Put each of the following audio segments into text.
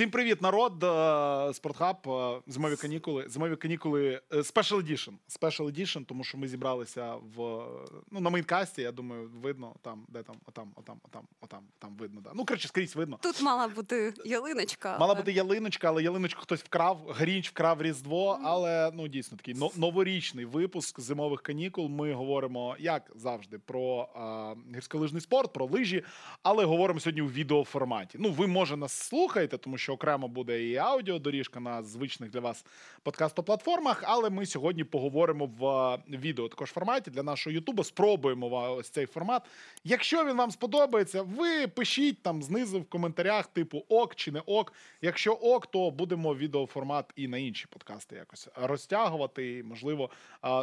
Всім привіт, народ. Е, Спортхаб, е, зимові канікули. Зимові канікули е, Special Edition. Special Edition, тому що ми зібралися в ну на мейнкасті. Я думаю, видно там, де там, отам, отам, отам, отам, там видно. Да. Ну коротше, скрізь видно. Тут мала бути ялиночка. Мала бути ялиночка, але ялиночку хтось вкрав. Грінч вкрав Різдво. Але ну дійсно такий но- новорічний випуск зимових канікул. Ми говоримо, як завжди, про а, гірськолижний спорт, про лижі, але говоримо сьогодні у відеоформаті. Ну, ви може нас слухаєте, тому що окремо буде і аудіодоріжка на звичних для вас подкастоплатформах. Але ми сьогодні поговоримо в відео також форматі для нашого Ютубу. Спробуємо ось цей формат. Якщо він вам сподобається, ви пишіть там знизу в коментарях, типу ок чи не ок. Якщо ок, то будемо відеоформат і на інші подкасти якось розтягувати. І, можливо,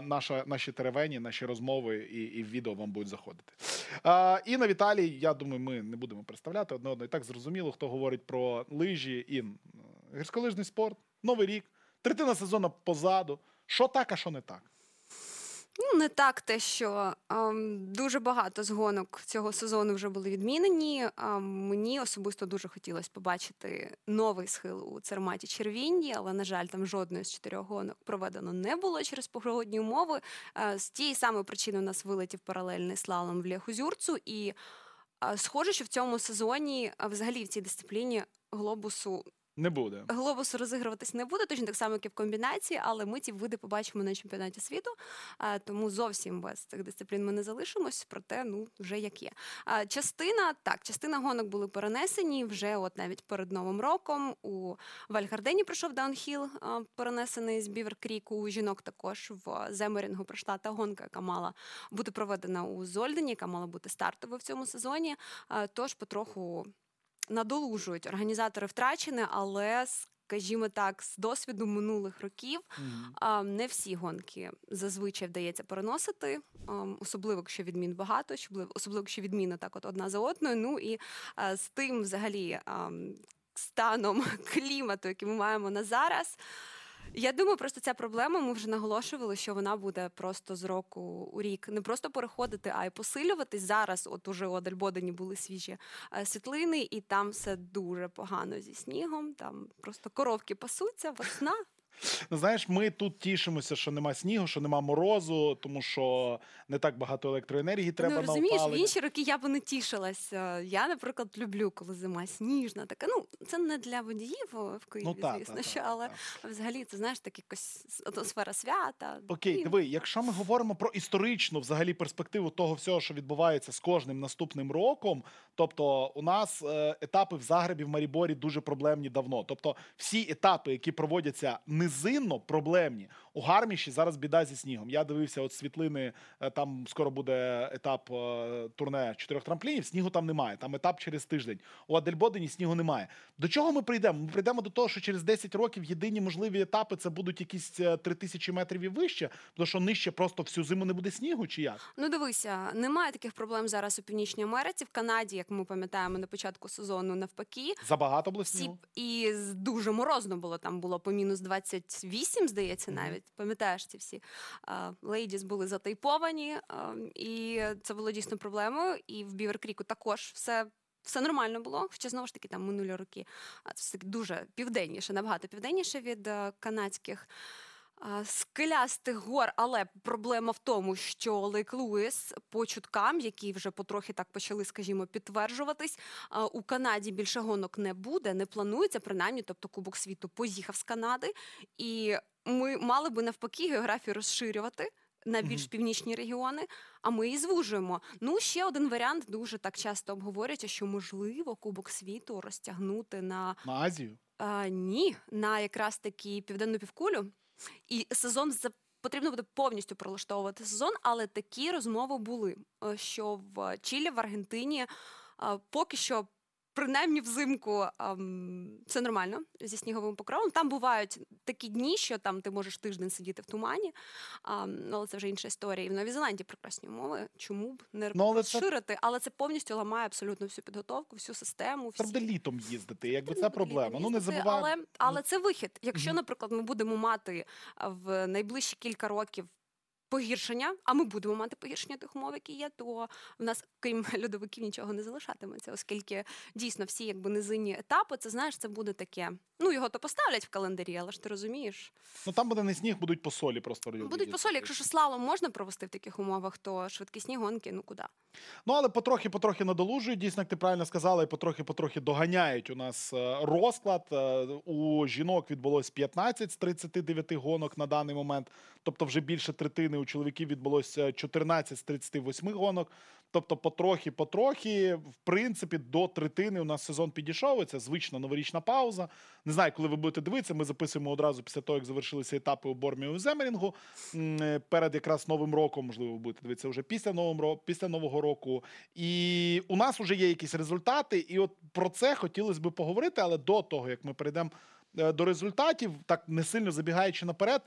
наша, наші теревені, наші розмови і, і відео вам будуть заходити. А, Інна Віталій, я думаю, ми не будемо представляти одне одного. І так зрозуміло, хто говорить про лижі. Ін, гірськолижний спорт, новий рік, третина сезону позаду. Що так, а що не так? Ну, не так те, що ем, дуже багато з гонок цього сезону вже були відмінені. Ем, мені особисто дуже хотілося побачити новий схил у Церматі Червінді, але, на жаль, там жодної з чотирьох гонок проведено не було через погодні умови. Е, з тієї самої причини у нас вилетів паралельний слалом в Лєхузюрцу. І е, схоже, що в цьому сезоні, взагалі в цій дисципліні, глобусу Не буде. Глобус розігруватись не буде, точно так само, як і в комбінації, але ми ці види побачимо на чемпіонаті світу. Тому зовсім без цих дисциплін ми не залишимось, проте ну вже як є. Частина так, частина гонок були перенесені вже, от навіть перед новим роком. У Вальгардені пройшов даунхіл, перенесений з Бівер Кріку. У жінок також в Земерінгу пройшла та гонка, яка мала бути проведена у Зольдені, яка мала бути стартовою в цьому сезоні. Тож потроху надолужують. Організатори втрачені, але скажімо так, з досвіду минулих років mm-hmm. не всі гонки зазвичай вдається переносити, особливо якщо відмін багато, особливо якщо відміна так от одна за одною. Ну і з тим взагалі станом клімату, який ми маємо на зараз. Я думаю, просто ця проблема. Ми вже наголошували, що вона буде просто з року у рік не просто переходити, а й посилюватись. Зараз, от уже у Адельбодені були свіжі е, світлини, і там все дуже погано зі снігом. Там просто коровки пасуться, весна. Ну, знаєш, ми тут тішимося, що нема снігу, що нема морозу, тому що не так багато електроенергії треба ну, на розумієш, в інші роки я би не тішилася. Я, наприклад, люблю, коли зима сніжна. Така ну це не для водіїв в Києві, Ну, та, звісно, та, що, але та. взагалі це знаєш так якось атмосфера свята. Окей, І- диви, якщо ми говоримо про історичну взагалі перспективу того всього, що відбувається з кожним наступним роком, тобто у нас е, етапи в Загребі, в Маріборі дуже проблемні давно. Тобто, всі етапи, які проводяться низинно, проблемні. У Гарміші зараз біда зі снігом. Я дивився от світлини, е, там скоро буде етап е, турне чотирьох трамплінів. Снігу там немає. Там етап через тиждень. У Адельбодені снігу немає. До чого ми прийдемо? Ми прийдемо до того, що через 10 років єдині можливі етапи це будуть якісь е, 3000 метрів і вище, тому що нижче просто всю зиму не буде снігу, чи як? Ну, дивися, немає таких проблем зараз у Північній Америці. В Канаді, як ми пам'ятаємо, на початку сезону навпаки. Забагато було снігу? і дуже морозно було. Там було по мінус 28, здається, навіть пам'ятаєш ці всі лейдіс були затайповані, і це було дійсно проблемою. І в Біверкріку також все. Все нормально було, хоча знову ж таки там минулі роки це дуже південніше, набагато південніше від е, канадських скелястих гор. Але проблема в тому, що Лейк Луїс по чуткам, які вже потрохи так почали, скажімо, підтверджуватись, у Канаді більше гонок не буде, не планується, принаймні, тобто Кубок світу поїхав з Канади, і ми мали би навпаки географію розширювати. На більш північні регіони, а ми її звужуємо. Ну, ще один варіант дуже так часто обговорюється, що можливо Кубок світу розтягнути на На Азію? а, ні, на якраз таки південну півкулю. І сезон за- потрібно буде повністю пролаштовувати сезон, але такі розмови були, е, що в Чилі, в Аргентині поки що. Принаймні взимку ам, все нормально зі сніговим покровом. Там бувають такі дні, що там ти можеш тиждень сидіти в тумані, ам, але це вже інша історія. І в Новій Зеландії прекрасні умови. Чому б не Ну, але це- Але це повністю ламає абсолютно всю підготовку, всю систему. Всі... Треба літом їздити, якби це проблема. Ну не забуваємо. Але, але це вихід. Якщо, наприклад, ми будемо мати в найближчі кілька років погіршення, а ми будемо мати погіршення тих умов, які є, то в нас, крім льодовиків, нічого не залишатиметься, оскільки дійсно всі якби низинні етапи, це знаєш, це буде таке. Ну його то поставлять в календарі, але ж ти розумієш. Ну там буде не сніг, будуть по солі просто Будуть по солі, якщо ж слалом можна провести в таких умовах, то швидкісні гонки, ну куди? Ну, але потрохи-потрохи надолужують, дійсно, як ти правильно сказала, і потрохи-потрохи доганяють у нас е, розклад. Е, У жінок відбулось 15 з 39 гонок на даний момент. Тобто, вже більше третини у чоловіків відбулося 14 з 38 гонок. Тобто, потрохи-потрохи, в принципі, до третини у нас сезон підійшов. Це звична новорічна пауза. Не знаю, коли ви будете дивитися. Ми записуємо одразу після того, як завершилися етапи у Бормі у Земерінгу. Е, Перед якраз новим роком, можливо, ви будете дивитися вже після нового після нового року. І у нас вже є якісь результати. І от про це хотілося б поговорити. Але до того, як ми перейдемо е, до результатів, так не сильно забігаючи наперед.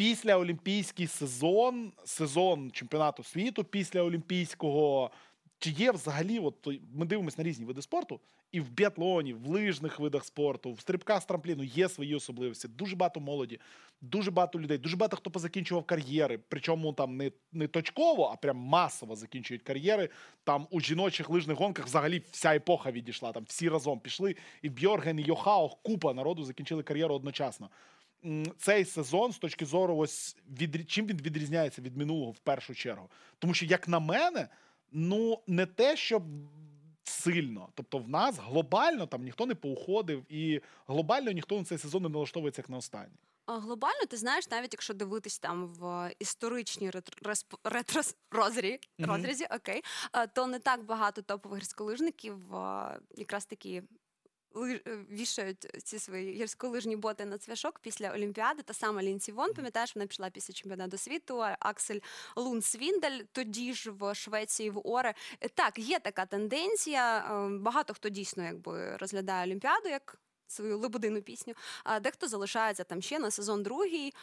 Після олімпійський сезон, сезон чемпіонату світу після олімпійського. Чи є взагалі, от ми дивимося на різні види спорту, і в біатлоні, в лижних видах спорту, в стрибках з трампліну є свої особливості. Дуже багато молоді, дуже багато людей, дуже багато хто позакінчував кар'єри. Причому там не, не точково, а прям масово закінчують кар'єри. Там у жіночих лижних гонках взагалі вся епоха відійшла. Там всі разом пішли. І Бьорген, і Йохао, купа народу закінчили кар'єру одночасно. Цей сезон з точки зору, ось від чим він відрізняється від минулого в першу чергу. Тому що, як на мене, ну не те, щоб сильно. Тобто, в нас глобально там ніхто не поуходив, і глобально ніхто на цей сезон не налаштовується як на останній. Глобально, ти знаєш, навіть якщо дивитись там в історичній ретро- респ- ретрос розрі, розрізі, окей, то не так багато топових гірськолижників якраз таки ли- е, вішають ці свої гірськолижні боти на цвяшок після Олімпіади. Та сама Лінці Вон, пам'ятаєш, вона пішла після чемпіонату світу. Аксель Лун Свіндель, тоді ж в Швеції в Оре. Е, Так, є така тенденція. е, Багато хто дійсно якби розглядає Олімпіаду як. Свою лебедину пісню, а дехто залишається там ще на сезон другий,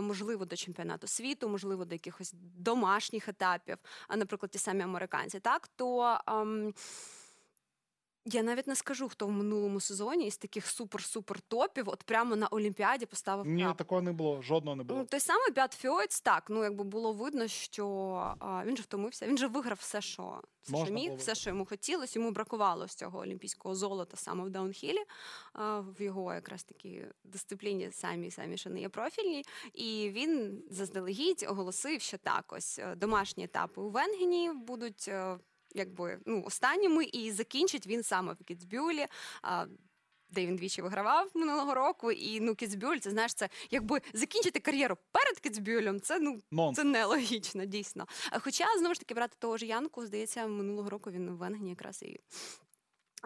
можливо, до чемпіонату світу, можливо, до якихось домашніх етапів, а наприклад, ті самі американці. Так то ем, я навіть не скажу, хто в минулому сезоні із таких супер-супер топів, от прямо на Олімпіаді поставив Ні, крапку. такого не було, жодного не було. Ну, той самий Бят Фьойц, так, ну якби було видно, що а, він же втомився, він же виграв все, що, все, що міг, було все, що йому хотілося. Йому бракувало з цього олімпійського золота саме в даунхілі, а, в його якраз такі дисципліні самі самі що не є профільні. І він заздалегідь оголосив, що так, ось е, домашні етапи у Венгені будуть. Якби ну останніми, і закінчить він саме в Кіцбюлі. Де він двічі вигравав минулого року, і ну Кіцбюль, це знаєш, це якби закінчити кар'єру перед Кіцбюлем, це ну Нонсенс. це нелогічно, дійсно. Хоча знову ж таки брати того ж Янку, здається, минулого року він в Венгені якраз і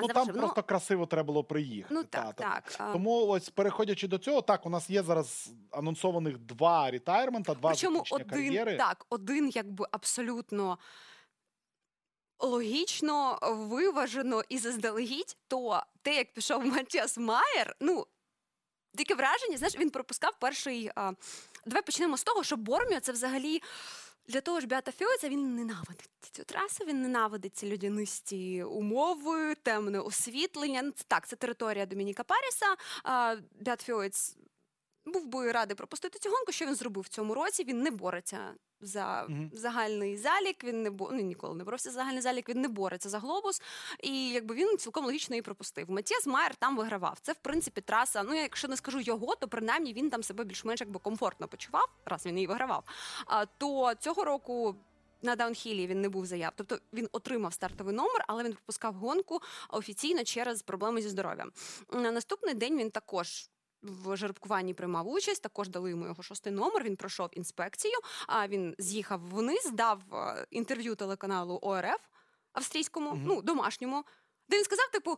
Ну там завершив. просто красиво треба було приїхати. ну так, та. так. Тому ось переходячи до цього, так у нас є зараз анонсованих два рітайрмента, два Причому закінчення один кар'єри. так, один якби абсолютно. Логічно, виважено і заздалегідь, то те, як пішов Матіас Майер, ну таке враження, знаєш, він пропускав перший. А... Давай почнемо з того, що Борміо це взагалі для того ж Біата Фьойца він ненавидить цю трасу, він ненавидить ці людянисті умови, темне освітлення. Ну, це так, це територія Домініка Паріса. А, Біат Фьойц був би радий пропустити цю гонку. Що він зробив в цьому році? Він не бореться за Мгм. загальний залік. Він не бо... ну, ніколи не боровся за загальний залік. Він не бореться за глобус. І якби він цілком логічно і пропустив. Матіас Майер там вигравав. Це в принципі траса. Ну, якщо не скажу його, то принаймні він там себе більш-менш якби комфортно почував, раз він її вигравав. А то цього року. На даунхілі він не був заяв, тобто він отримав стартовий номер, але він пропускав гонку офіційно через проблеми зі здоров'ям. На наступний день він також в жеребкуванні приймав участь. Також дали йому його шостий номер. Він пройшов інспекцію. А він з'їхав вниз, дав е, інтерв'ю телеканалу ОРФ австрійському, Мгм. ну домашньому, де він сказав: типу,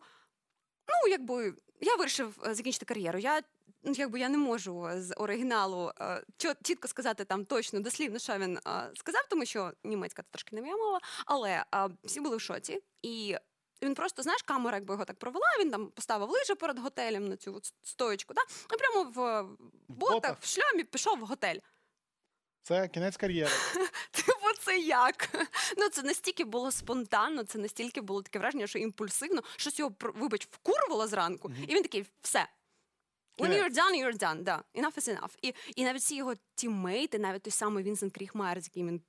ну якби я вирішив е, закінчити кар'єру. Я ну, якби я не можу з оригіналу е, чітко сказати там точно дослівно, що він е, сказав, тому що німецька це трошки не моя мова, але е, всі були в шоці. І він просто, знаєш, камера якби його так провела, він там поставив лижі перед готелем на цю от стоечку, да? і прямо в ботах, ботах? в шльомі пішов в готель. Це кінець кар'єри. Типу, це як? Ну це настільки було спонтанно, це настільки було таке враження, що імпульсивно, щось його вибач вкурвало зранку, і він такий, все. When you're done, you're done, да. Enough is enough. І, і навіть всі його тіммейти, навіть той самий Вінсент Кріхмайер, з яким він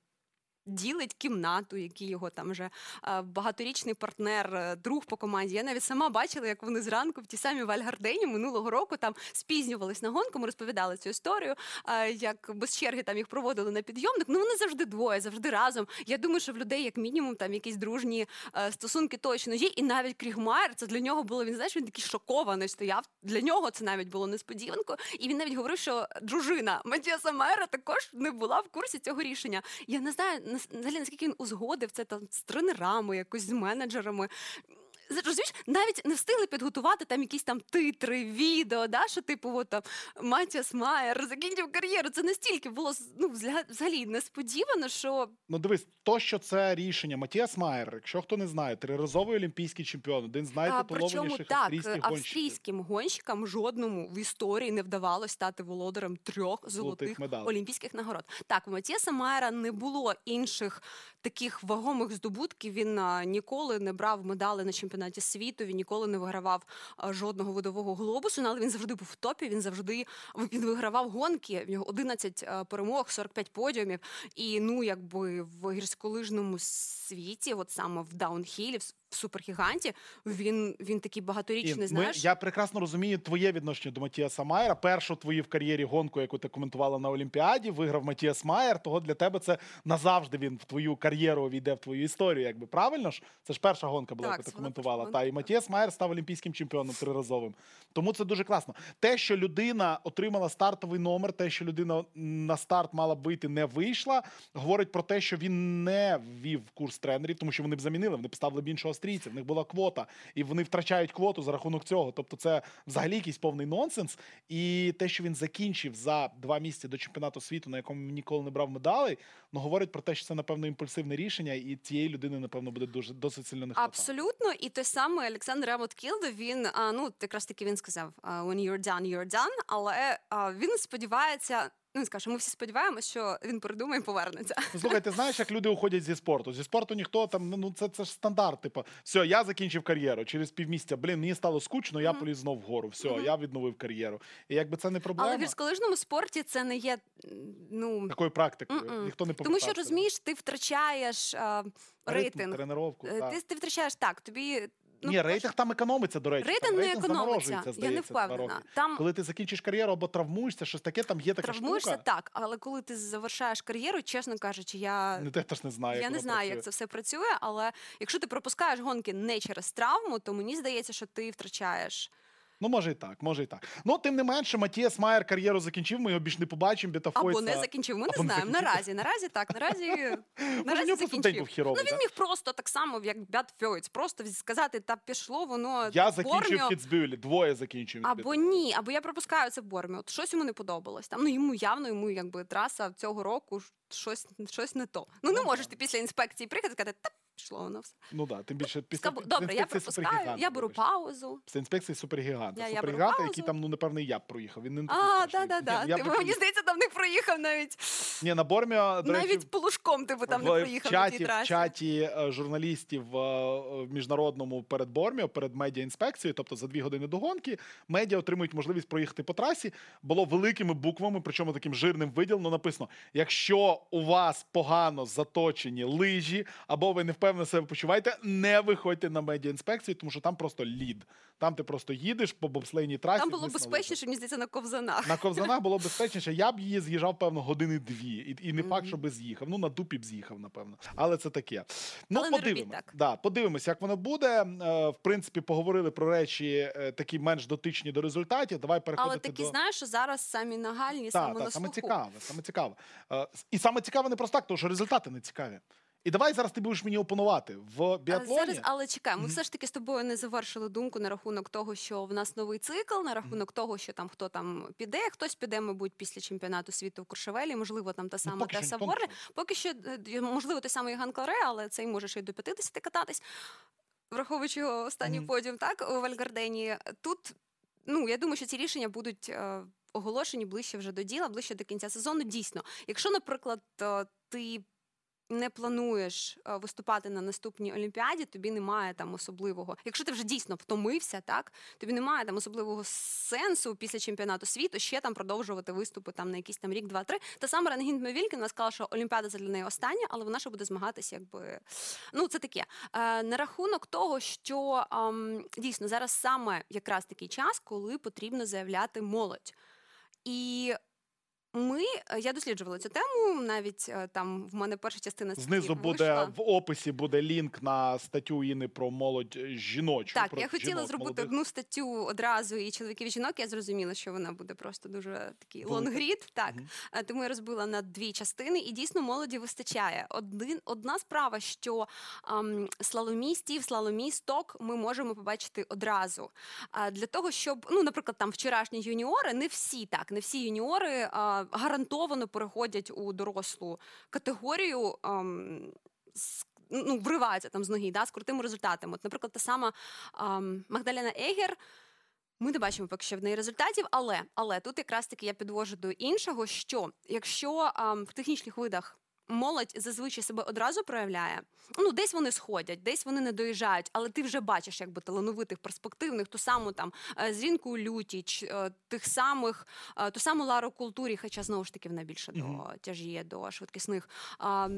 ділить кімнату, який його там вже е, багаторічний партнер, е, друг по команді. Я навіть сама бачила, як вони зранку в ті самі Вальгардені минулого року там спізнювались на гонку. Ми розповідали цю історію, е, як без черги там їх проводили на підйомник. Ну вони завжди двоє, завжди разом. Я думаю, що в людей, як мінімум, там якісь дружні стосунки точно є. І навіть Крігмайер, це для нього було. Він знаєш, він такий шокований стояв. Для нього це навіть було несподіванкою. І він навіть говорив, що дружина Матіаса Майера також не була в курсі цього рішення. Я не знаю наскільки він узгодив це там з тренерами, якось з менеджерами. Розумієш, навіть не встигли підготувати там якісь там титри, відео, да, що типу, от там Матіас Майер закінчив кар'єру. Це настільки було ну, взагалі несподівано, що Ну дивись, то, що це рішення Матіас Майер, якщо хто не знає, триразовий олімпійський чемпіон, один з найтитулованіших так, австрійських гонщиків. австрійським гонщикам жодному в історії не вдавалося стати володарем трьох золотих медалей. олімпійських нагород. Так, у Матіаса Майера не було інших таких вагомих здобутків. Він ніколи не брав медали на чемпіонаті світу. Він ніколи не вигравав жодного видового глобусу. ну, Але він завжди був в топі. Він завжди він вигравав гонки. В нього 11 а, перемог, 45 подіумів. І ну, якби в гірськолижному світі, от саме в даунхілі, супергіганті, він, він такий багаторічний. І ми, знаєш, я прекрасно розумію твоє відношення до Матіаса Майера. Першу твою в кар'єрі гонку, яку ти коментувала на Олімпіаді, виграв Матіас Майер. Того для тебе це назавжди він в твою кар'єру війде в твою історію. Якби правильно ж? Це ж перша гонка була, Так, яку ти коментувала. Та і. Матіас Майер став олімпійським чемпіоном триразовим. Тому це дуже класно. Те, що людина отримала стартовий номер, те, що людина на старт мала вийти, не вийшла, говорить про те, що він не ввів курс тренерів, тому що вони б замінили, вони б ставили б іншого австрійця, в них була квота, і вони втрачають квоту за рахунок цього. Тобто, це взагалі якийсь повний нонсенс. І те, що він закінчив за два місяці до чемпіонату світу, на якому він ніколи не брав медалей, ну говорить про те, що це напевно імпульсивне рішення, і цієї людини, напевно, буде дуже досить сильно не. Абсолютно, і той самий Олександр Ремот Кілдо, він ну якраз таки він сказав when you're done, you're done, але він сподівається. Ну, скаже, ми всі сподіваємося, що він передумає і повернеться. Ну, Слухай, ти знаєш, як люди уходять зі спорту? Зі спорту ніхто там, ну це, це ж стандарт. Типу, все, я закінчив кар'єру. Через півмісяця, блін, мені стало скучно, я Мгм. поліз знов вгору. Все, Мгм. я відновив кар'єру. І якби це не проблема, Але в гірськолижному спорті це не є ну такою практикою Мгм. ніхто не тому, що розумієш, ти втрачаєш а, Ритм, рейтинг. тренировку. Е. Ти, ти втрачаєш так. Тобі ну, Ні, рейтинг там економиться, до речі. рейтинг там не економиться. Здається, Я не впевнена. Там Коли ти закінчиш кар'єру або травмуєшся, щось таке, там є така травмуєшся штука. так, але коли ти завершаєш кар'єру, чесно кажучи, я Не те теж не знаю. Я не знаю, працює. як це все працює, але якщо ти пропускаєш гонки не через травму, то мені здається, що ти втрачаєш. Ну, може і так, може і так. Ну, тим не менше, Матіас Майер кар'єру закінчив, ми його більш не побачимо. Або не закінчив. Ми не знаємо. закінчив. Наразі, наразі так. Наразі, наразі закінчив. хіровий. Ну він міг просто так само, як Бят Фьойц, просто сказати, та пішло воно Я закінчив Кіцбюлі, двоє закінчив. Або ні, або я пропускаю це в Бормі. От щось йому не подобалось. Там ну йому явно йому якби траса цього року щось, щось не то. Ну не Ну, можеш ти після інспекції приїхати і сказати, та пішло воно все. Ну да, тим більше після Скабу- Добре, я пропускаю, я беру паузу. Після інспекції супергіганта. Я- я беру Супергіганта, паузу. який там, ну, напевне, я б проїхав. Він не А, да, да, да. Ти, б мені здається, там не проїхав навіть. Ні, на Борміо, до речі, навіть полушком ти би там не проїхав в на чаті, тій в трасі. чаті е, журналістів е, в міжнародному перед Борміо, перед медіаінспекцією, тобто за дві години до гонки, медіа отримують можливість проїхати по трасі. Було великими буквами, причому таким жирним виділено написано: якщо у вас погано заточені лижі, або ви не впевнено себе почуваєте, не виходьте на медіаінспекцію, тому що там просто лід. Там ти просто їдеш по бобслейній трасі. Там було безпечніше, мені здається, на ковзанах. На ковзанах було безпечніше. Я б її з'їжджав, певно, години дві. І, і не факт, Мгм. що би з'їхав. Ну, на дупі б з'їхав, напевно. Але це таке. Ну, Але не подивимось. так. Да, подивимось, як воно буде. Е, В принципі, поговорили про речі е, такі менш дотичні до результатів. Давай переходити Але такі до. знаєш, що зараз самі нагальні, Та, саме та, на саме слуху. цікаве, саме цікаве. Е, І саме цікаве не просто так, тому що результати не цікаві. І давай зараз ти будеш мені опонувати в А біатлоні. Зараз, але чекай, ми все ж таки з тобою не завершили думку на рахунок того, що в нас новий цикл, на рахунок того, що там хто там піде. Хтось піде, мабуть, після чемпіонату світу в Куршевелі, можливо, там та Ну, сама поки Теса Ворне. Поки що, е, можливо, той самий Іган Кларе, але цей може ще й до 50 кататись, враховуючи його останній Мгм. подіум, так, у Вальгардені. Тут, ну, я думаю, що ці рішення будуть е, оголошені ближче вже до діла, ближче до кінця сезону. Дійсно, якщо, наприклад, е, ти не плануєш е, виступати на наступній олімпіаді, тобі немає там особливого. Якщо ти вже дійсно втомився, так тобі немає там особливого сенсу після чемпіонату світу ще там продовжувати виступи там на якийсь там рік, два, три. Та саме Рангін Мевількін вона сказала, що Олімпіада це для неї остання, але вона ще буде змагатися, якби ну це таке. Е, на рахунок того, що ем, дійсно зараз саме якраз такий час, коли потрібно заявляти молодь. І ми, е, я досліджувала цю тему. Навіть е, там в мене перша частина статті Знизу буде вийшла. в описі буде лінк на статтю Іни про молодь е, жіночу. Так, про я хотіла жінок зробити молодих. одну статтю одразу і чоловіків і жінок. Я зрозуміла, що вона буде просто дуже такий лонгрід. Так. Е, тому я розбила на дві частини, і дійсно молоді вистачає. Один одна справа, що ем, слаломістів, слаломісток ми можемо побачити одразу. А для того, щоб ну, наприклад, там вчорашні юніори, не всі так, не всі юніори а, гарантовано переходять у дорослу категорію. ем, з Ну, вриваються там з ноги, да, з крутими результатами. От, наприклад, та сама ем, Магдалена Егер. Ми не бачимо поки що в неї результатів, але, але тут якраз таки я підвожу до іншого, що якщо ем, в технічних видах молодь зазвичай себе одразу проявляє, ну десь вони сходять, десь вони не доїжджають, але ти вже бачиш якби талановитих, перспективних, ту саму там е, Зрінку Лютіч, е, тих самих, е, ту саму Лару Културі, хоча знову ж таки вона більше Мгм. до тяжіє до швидкісних. А,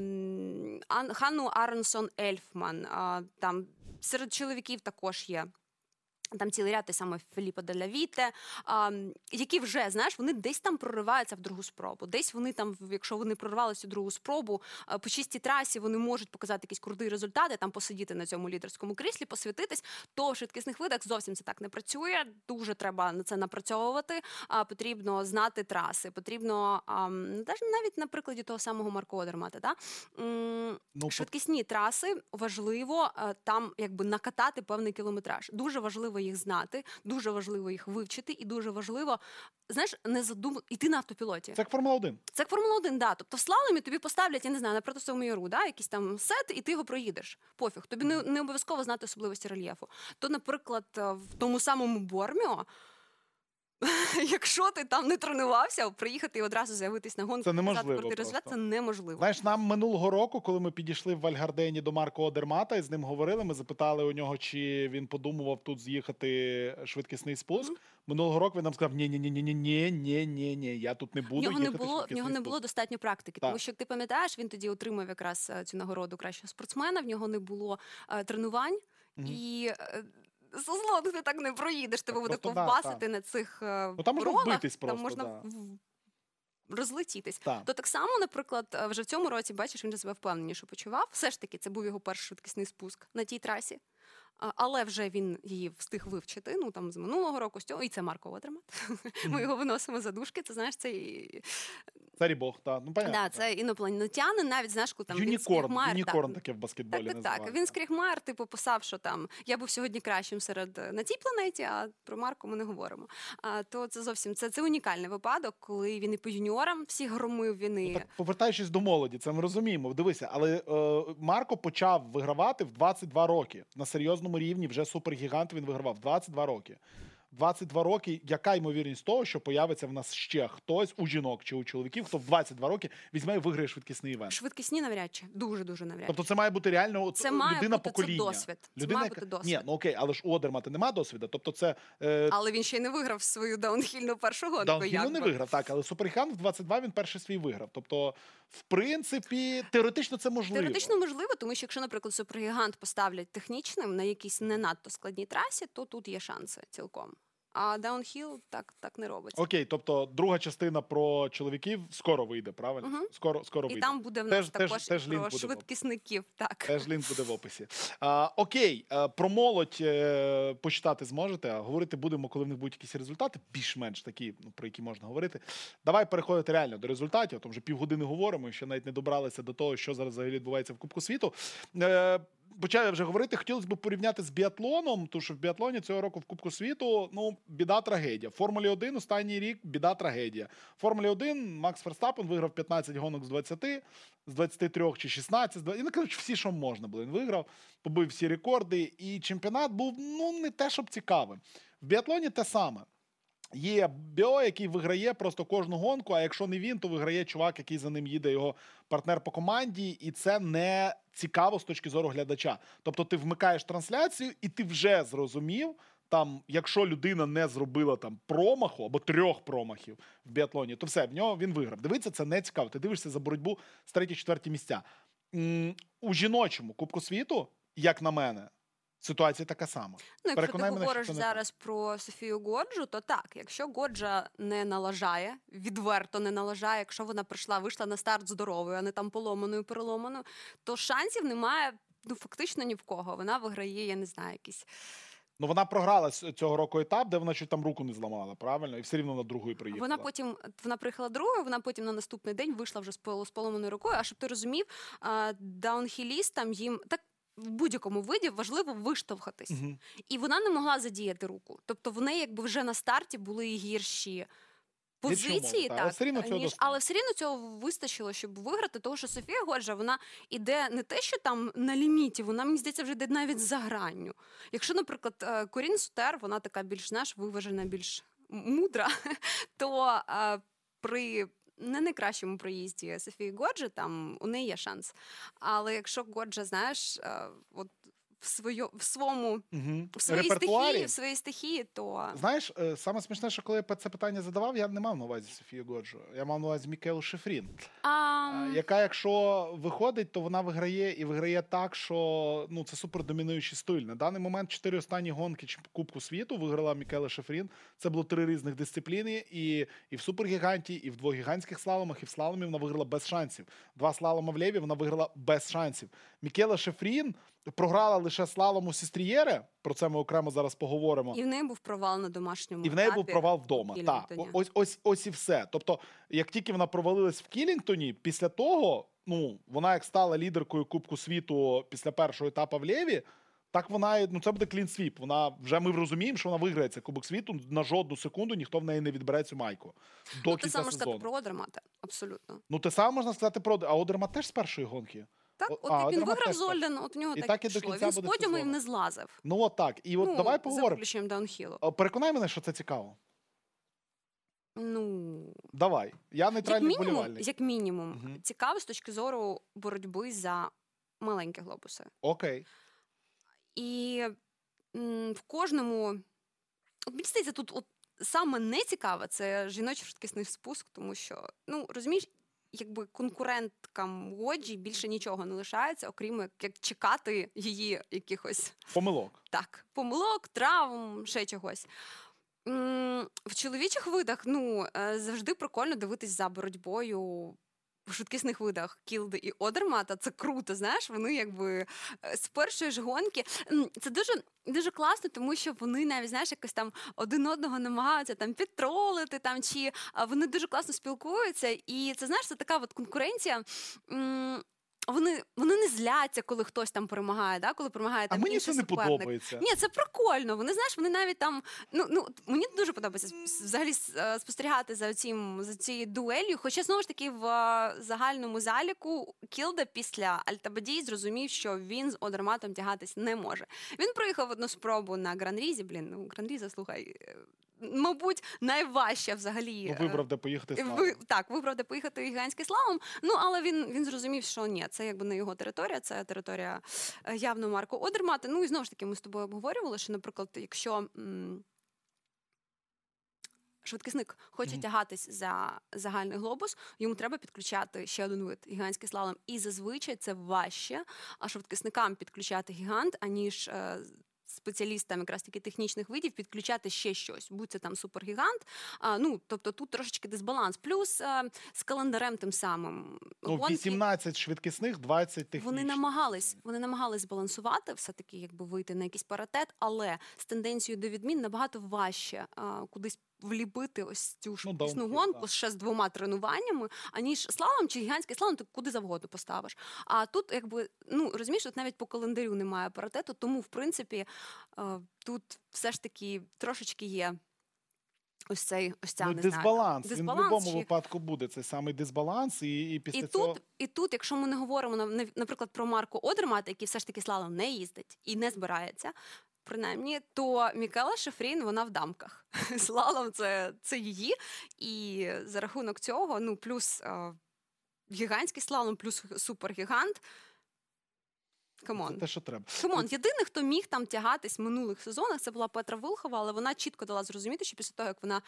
Ханну Арнсон Ельфман, а, там серед чоловіків також є. Там цілий ряд той саме Філіппо Делявіте, які вже знаєш, вони десь там прориваються в другу спробу. Десь вони там, якщо вони прорвалися у другу спробу, по чистій трасі вони можуть показати якісь круті результати, там посидіти на цьому лідерському кріслі, посвятитись. То в швидкісних видах зовсім це так не працює. Дуже треба на це напрацьовувати. Потрібно знати траси, потрібно навіть навіть на прикладі того самого Марко Одермата, да? Ну, Швидкісні траси важливо е, там якби накатати певний кілометраж. Дуже важливо їх знати, дуже важливо їх вивчити, і дуже важливо, знаєш, не задум... іти на автопілоті. Це як Формула 1. Це як Формула 1, да. Тобто в слаломі тобі поставлять, я не знаю, на протестовому яру, да, якийсь там сет, і ти його проїдеш. Пофіг. Тобі не, не обов'язково знати особливості рельєфу. То, наприклад, в тому самому Борміо. Якщо ти там не тренувався, приїхати і одразу з'явитись на гонку, Це неможливо результат, це неможливо. Знаєш, нам минулого року, коли ми підійшли в Вальгардені до Марко Одермата і з ним говорили, ми запитали у нього, чи він подумував тут з'їхати швидкісний спуск. Мгм. Минулого року він нам сказав: ні, ні, ні, ні, ні, ні, ні, ні, ні, я тут не буду. в нього не було в нього не було достатньо практики, Так. тому що як ти пам'ятаєш, він тоді отримав якраз е, цю нагороду кращого спортсмена. В нього не було е, тренувань Мгм. і. Злоту ти так не проїдеш, тебе буде просто да, на цих е, Ну, там можна ролах, вбитись там можна да. розлетітись. Да. То так само, наприклад, е, вже в цьому році бачиш, він себе впевненіше почував. Все ж таки, це був його перший швидкісний спуск на тій трасі. Але вже він її встиг вивчити. Ну там з минулого року з цього, і це Марко Одермат. Ми його виносимо за дужки. Це знаєш, це і Царі Бог, так. Ну, понятно. Да, це інопланетянин, навіть знаєш, коли там unicorn, Скрігмайер, unicorn таке в баскетболі так, так, так. Він Скрігмайер, типу, писав, що там я був сьогодні кращим серед е, на цій планеті, а про Марку ми не говоримо. А то це зовсім це, це унікальний випадок, коли він і по юніорам всіх громив. Він і Ну, Так, повертаючись до молоді, це ми розуміємо. Дивися, але е, Марко почав вигравати в 22 роки. На серйозному рівні вже супергігант він вигравав 22 роки. 22 роки, яка ймовірність того, що появиться в нас ще хтось у жінок чи у чоловіків, хто в 22 роки візьме і виграє швидкісний івент. швидкісні навряд чи дуже дуже навряд. Тобто це має бути реально Це має людина бути, це покоління. досвід. Це Людина, має бути досвід. Ні, ну окей, але ж у Одермата немає досвіду. Тобто це е, Але він ще й не виграв свою даунхільну першу гонку. Даунхілу не виграв, так, але Супергігант в 22 він перший свій виграв. Тобто, в принципі, теоретично це можливо. Теоретично можливо, тому що якщо, наприклад, супергігант поставлять технічним на якійсь не надто складній трасі, то тут є шанси цілком. А даунхіл так, так не робиться. Окей, тобто друга частина про чоловіків скоро вийде, правильно? Мгм. Скоро, скоро І вийде. там буде в нас теж- також теж і лінк про швидкісників. Так. Теж лінк буде в описі. А, окей, про молодь е, почитати зможете. А говорити будемо, коли в них будуть якісь результати, більш-менш такі, ну, про які можна говорити. Давай переходити реально до результатів. Тому вже півгодини говоримо, і ще навіть не добралися до того, що зараз взагалі відбувається в Кубку світу. Почав я вже говорити, хотілося б порівняти з біатлоном, тому що в біатлоні цього року в Кубку світу ну, біда трагедія. В Формулі 1 останній рік біда трагедія. В Формулі 1 Макс Ферстапен виграв 15 гонок з 20, з 23 чи 16, з 20, і, ну, коротше, всі, що можна було. Він виграв, побив всі рекорди, і чемпіонат був ну не те, щоб цікавим. В біатлоні те саме. Є Біо, який виграє просто кожну гонку. А якщо не він, то виграє чувак, який за ним їде, його партнер по команді, і це не цікаво з точки зору глядача. Тобто, ти вмикаєш трансляцію, і ти вже зрозумів. Там, якщо людина не зробила там промаху або трьох промахів в біатлоні, то все в нього він виграв. Дивитися, це не цікаво. Ти дивишся за боротьбу з треті-четверті місця. У жіночому Кубку світу, як на мене, ситуація така сама. Ну, якщо Переконай ти мене, що говориш це не зараз про Софію Годжу, то так, якщо Годжа не налажає, відверто не налажає, якщо вона прийшла, вийшла на старт здоровою, а не там поломаною, переломаною, то шансів немає ну фактично ні в кого. Вона виграє, я не знаю, якісь. Ну вона програла цього року етап, де вона чуть там руку не зламала, правильно? І все рівно на другої приїхала. Вона потім вона приїхала другою, вона потім на наступний день вийшла вже з пол- з поломаною рукою. А щоб ти розумів, даунхілістам їм так. В будь-якому виді важливо виштовхатись, Мгм. і вона не могла задіяти руку. Тобто в неї якби вже на старті були гірші позиції, умови, та, але так, все рівно цього ніж, але все рівно цього вистачило, щоб виграти. Тому що Софія Годжа вона іде не те, що там на ліміті, вона мені здається вже йде навіть за гранню. Якщо, наприклад, е, Корін Сутер, вона така більш знаєш, виважена, більш мудра, то е, при не найкращому проїзді Софії Годжі там у неї є шанс. Але якщо Годжа, знаєш, е, от в своє в своєму Мгм. в своїй репертуарі. стихії, в своїй стихії, то Знаєш, е, саме смішне, що коли я це питання задавав, я не мав на увазі Софію Годжу. Я мав на увазі Мікелу Шефрін. а, Е, яка, якщо виходить, то вона виграє і виграє так, що ну це супер домінуючий стиль. На даний момент чотири останні гонки Кубку світу виграла Мікела Шефрін. Це було три різних дисципліни, і, і в супергіганті, і в двох гігантських слаломах, і в слаломі вона виграла без шансів. Два слалома в ліві вона виграла без шансів. Мікела Шефрін програла лише слалому Сістрієре. Про це ми окремо зараз поговоримо. і в неї був провал на домашньому І в неї був провал вдома. Так, ось, ось, ось і все. Тобто, як тільки вона провалилась в Кілінгтоні, після того, ну, вона як стала лідеркою Кубку світу після першого етапу в Лєві, так вона ну це буде clean sweep. Вона вже ми розуміємо, що вона виграє цей Кубок світу. На жодну секунду ніхто в неї не відбере цю майку. До Ну, кінця саме можна сезону. сказати про Одермата. Абсолютно. Ну, те саме можна сказати про а Одерма теж з першої гонки. Так, от а, як він виграв теж так. Зольден, от у нього І так, так і до кінця Він з буде подіумів не злазив. Ну от так. І от ну, давай поговоримо. виключенням Переконай мене, що це цікаво. Ну, Давай. Я як мінімум, вболівальник. як мінімум, Мгм. цікаво з точки зору боротьби за маленькі глобуси. Окей. І м, в кожному. От мені здається, тут от саме не цікаве це жіночий швидкісний спуск, тому що, ну, розумієш, якби конкуренткам Годжі більше нічого не лишається, окрім як, як чекати її якихось Помилок. так, помилок, травм, ще чогось. В чоловічих видах ну, е, завжди прикольно дивитись за боротьбою. В швидкісних видах Кілди і Одермата це круто, знаєш, вони якби е, з першої ж гонки. Це дуже, дуже класно, тому що вони навіть знаєш, якось там один одного намагаються там підтролити, там чи вони дуже класно спілкуються. І це знаєш, це така от конкуренція. Вони, вони не зляться, коли хтось там перемагає, да? коли перемагає А мені це не суперник. подобається. Ні, це прикольно. Вони знаєш, вони навіть там. Ну ну мені дуже подобається взагалі е, спостерігати за цим за цією дуелью. Хоча знову ж таки в е, загальному заліку Кілда після Альтабадії зрозумів, що він з Одерматом тягатись не може. Він проїхав одну спробу на Гран-Різі. Блін, ну Гран-Різа, слухай, е, мабуть, найважча взагалі. Ну, е, вибрав, де поїхати ви, так, вибрав, де поїхати гігантський слалом. Ну, але він, він зрозумів, що ні, це якби не його територія, це територія е, явно Марко Одермата. Ну і знову ж таки, ми з тобою обговорювали, що, наприклад, якщо. м, Швидкісник хоче Мгм. тягатись за загальний глобус, йому треба підключати ще один вид гігантський слалом. І зазвичай це важче, а швидкісникам підключати гігант, аніж е, спеціалістам якраз таки технічних видів підключати ще щось, будь це там супергігант. А, ну, тобто тут трошечки дисбаланс. Плюс а, з календарем тим самим. Ну, Гонки- 18 швидкісних, 20 технічних. вони намагались, вони намагались балансувати, все-таки якби вийти на якийсь паритет, але з тенденцією до відмін набагато важче а, кудись вліпити ось цю швидкісну даунхіл, гонку так. ще з двома тренуваннями, аніж слалом чи гігантський слалом, ти куди завгодно поставиш. А тут, якби, ну розумієш, тут навіть по календарю немає паритету, тому в принципі е, тут все ж таки трошечки є. Ось цей ось ця Ну, не знаю, дисбаланс. Він в будь-якому чи- випадку буде цей самий дисбаланс, і, і після і цього. тут, і тут, якщо ми не говоримо на- наприклад, про Марку Одермата, який все ж таки слалом не їздить і не збирається. Принаймні, то Мікаела Шифрін вона в дамках. Слалом це, це її. І за рахунок цього, ну плюс е, гігантський слалом, плюс супергігант. Це те, що треба. Come on, єдиний, хто міг там тягатись в минулих сезонах, це була Петра Влхова, але вона чітко дала зрозуміти, що після того, як вона.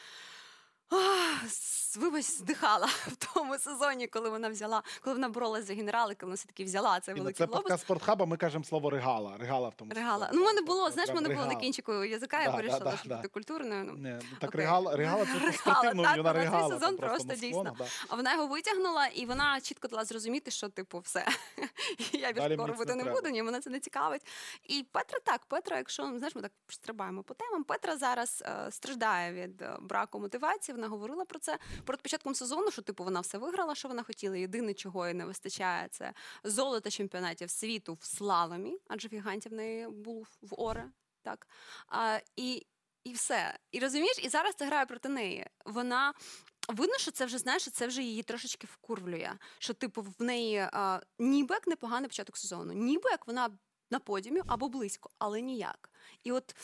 Вибач, здихала в тому сезоні, коли вона взяла, коли вона боролась за генерали, коли вона все-таки взяла цей І на великий це подкаст спортхаба. Ми кажемо слово регала. Регала в тому Регала. Ну, мене було, знаєш, мене було на кінчику язика, я Да, вирішила, да, да. бути культурною. Ну. Ні, ну так Окей. регала, регала це по Регала, вона цей регала. сезон просто дійсно. А вона його витягнула, і вона чітко дала зрозуміти, що типу все. Я мені це робити не не буду, ні, мене це не цікавить. І Петра так, Петра, якщо знаєш, ми так стрибаємо по темам. Петра зараз е, страждає від е, браку мотивації. Вона говорила про це перед початком сезону, що типу вона все виграла, що вона хотіла. Єдине, чого їй не вистачає, це золото чемпіонатів світу в слаломі, адже в гігантів в неї був в Оре. Так. А, і, і все. І розумієш, і зараз це грає проти неї. Вона. Видно, що це вже знаєш, що це вже її трошечки вкурвлює. Що, типу, в неї а, ніби як непоганий початок сезону, ніби як вона на подіумі або близько, але ніяк. І от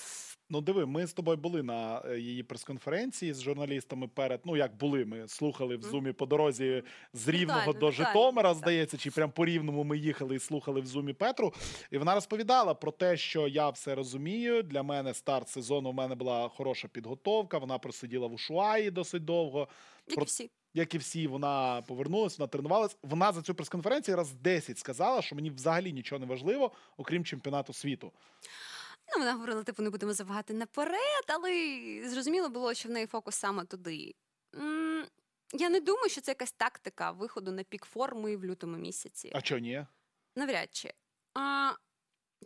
Ну, диви, ми з тобою були на е, її прес-конференції з журналістами перед. Ну, як були, ми слухали в зумі по дорозі з Рівного Вітально, до Житомира, здається, чи прям по рівному ми їхали і слухали в зумі Петру. І вона розповідала про те, що я все розумію. Для мене старт сезону у мене була хороша підготовка. Вона просиділа в Ушуаї досить довго. як Про- всі. Як і всі, вона повернулася, вона тренувалась. Вона за цю прес-конференцію раз 10 сказала, що мені взагалі нічого не важливо, окрім чемпіонату світу. Ну, вона говорила, типу, не будемо забагати наперед, але зрозуміло було, що в неї фокус саме туди. Я не думаю, що це якась тактика виходу на пік форми в лютому місяці. А чого ні? Навряд чи. А,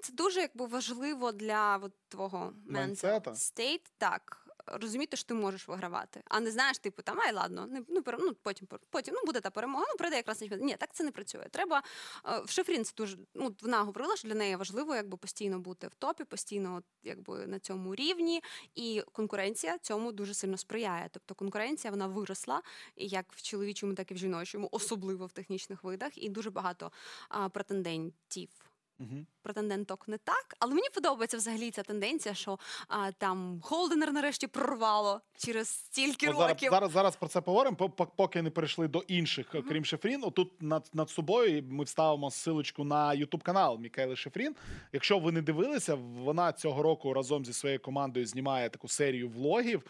це дуже якби важливо для от, твого mental state, так. Розуміти, що ти можеш вигравати, а не знаєш, типу, там, ай, ладно, не, ну, пере- ну, потім, потім ну, буде та перемога, ну, прийде якраз чемпіонат. Ні, так це не працює. Треба е, в Шефрін це дуже, ну, вона говорила, що для неї важливо якби постійно бути в топі, постійно якби на цьому рівні, і конкуренція цьому дуже сильно сприяє. Тобто конкуренція вона виросла, як в чоловічому, так і в жіночому, особливо в технічних видах, і дуже багато а, претендентів Угу. претенденток не так, але мені подобається взагалі ця тенденція, що а, там Холденер нарешті прорвало через стільки От зараз, років. зараз, зараз про це поговоримо, по- по- поки не перейшли до інших, Мгм. крім Шефрін. Отут над, над собою ми вставимо ссылочку на Ютуб канал Мікайли Шефрін. Якщо ви не дивилися, вона цього року разом зі своєю командою знімає таку серію влогів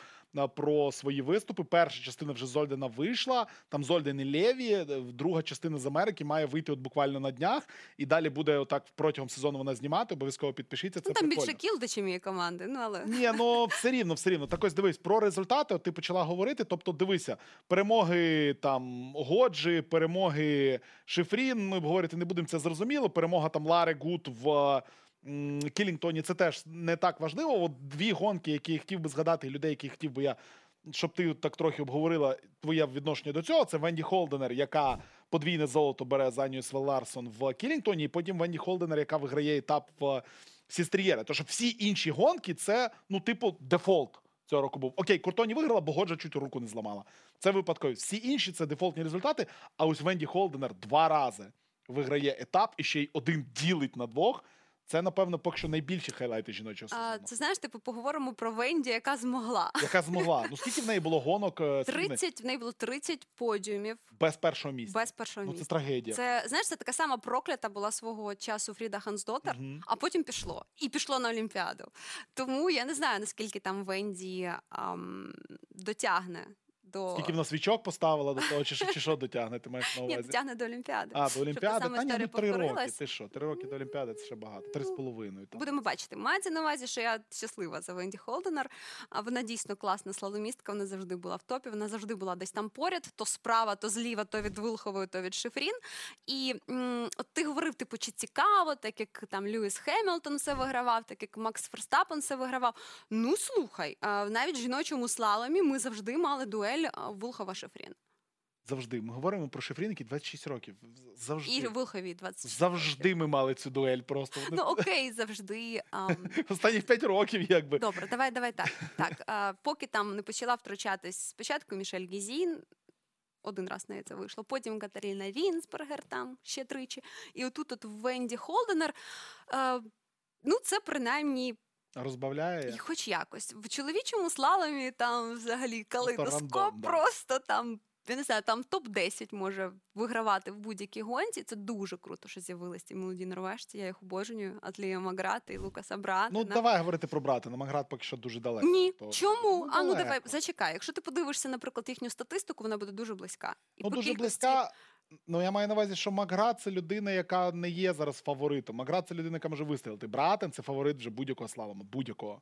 про свої виступи. Перша частина вже Зольдена вийшла. Там Зольден і Леві. е, Друга частина з Америки має вийти от буквально на днях. І далі буде отак протягом сезону вона знімати. Обов'язково підпишіться. Це ну, там прикольно. більше кіл, чим її команди. Ну але Ні, ну все рівно, все рівно. Так ось дивись, про результати от ти почала говорити. Тобто, дивися, перемоги там Годжі, перемоги Шифрін. Ми говорити не будемо, це зрозуміло. Перемога там Лари Гут в Кілінгтоні. Це теж не так важливо. От дві гонки, які я хотів би згадати, людей, які хотів би я. Щоб ти так трохи обговорила твоє відношення до цього, це Венді Холденер, яка подвійне золото бере з Анною Свенн-Ларссон в Кілінгтоні, і потім Венді Холденер, яка виграє етап в Сістрієра. Тому що всі інші гонки це, ну, типу, дефолт цього року був. Окей, Куртоні виграла, бо Годжа чуть руку не зламала. Це випадково. Всі інші це дефолтні результати. А ось Венді Холденер два рази виграє етап і ще й один ділить на двох. Це, напевно, поки що найбільші хайлайти жіночого сезону. а, це знаєш, типу, поговоримо про Венді, яка змогла. Яка змогла. Ну скільки в неї було гонок е, 30, в неї було 30 подіумів без першого місця? без першого ну це трагедія. Це знаєш, це така сама проклята була свого часу Фріда Хансдотер, Мгм. а потім пішло. І пішло на Олімпіаду. Тому я не знаю, наскільки там Венді ам, дотягне до Скільки вона свічок поставила до того, чи, що- чи що дотягне, ти маєш на Ні, дотягне до Олімпіади. А, до Олімпіади? Та ні, ну три роки. Ти що? Три роки до Олімпіади це ще багато. Три з половиною. там. Будемо бачити. Мається на увазі, що я щаслива за Венді Холденер. А вона дійсно класна слаломістка. Вона завжди була в топі. Вона завжди була десь там поряд, то справа, то зліва, то від Вилхової, то від Шифрін. І м, от ти говорив, типу, чи цікаво, так як там Льюіс Хемілтон все вигравав, так як Макс Ферстапен все вигравав. Ну слухай, а, навіть в жіночому слаломі ми завжди мали дуель Вилхова Шифрін. Завжди. Ми говоримо про Шефрін, який 26 років. Завжди. І Вилхові 20. Завжди ми мали цю дуель просто. Ну окей, завжди. ам, Останні 5 років, якби. Добре, давай, давай так. Так, а, поки там не почала втручатись спочатку Мішель Гізін. Один раз на це вийшло. Потім Катаріна Вінсбергер там ще тричі. І отут от Венді Холденер. Е, ну, це принаймні Розбавляє. І хоч якось. В чоловічому слаломі там взагалі калейдоскоп просто там. Я не знаю, там топ-10 може вигравати в будь-якій гонці. Це дуже круто, що з'явились ці молоді норвежці. Я їх обожнюю. Атлія Маграти і Лукаса Братина. Ну, давай говорити про брата. Намаград поки що дуже далеко. Ні, То- чому? Ну, а ну давай зачекай. Якщо ти подивишся, наприклад, їхню статистику, вона буде дуже близька. І Ну, по дуже кількості- близька. Ну, я маю на увазі, що Маграт це людина, яка не є зараз фаворитом. Маграт це людина, яка може вистрілити. Братен це фаворит вже будь-якого слалому. Будь-якого.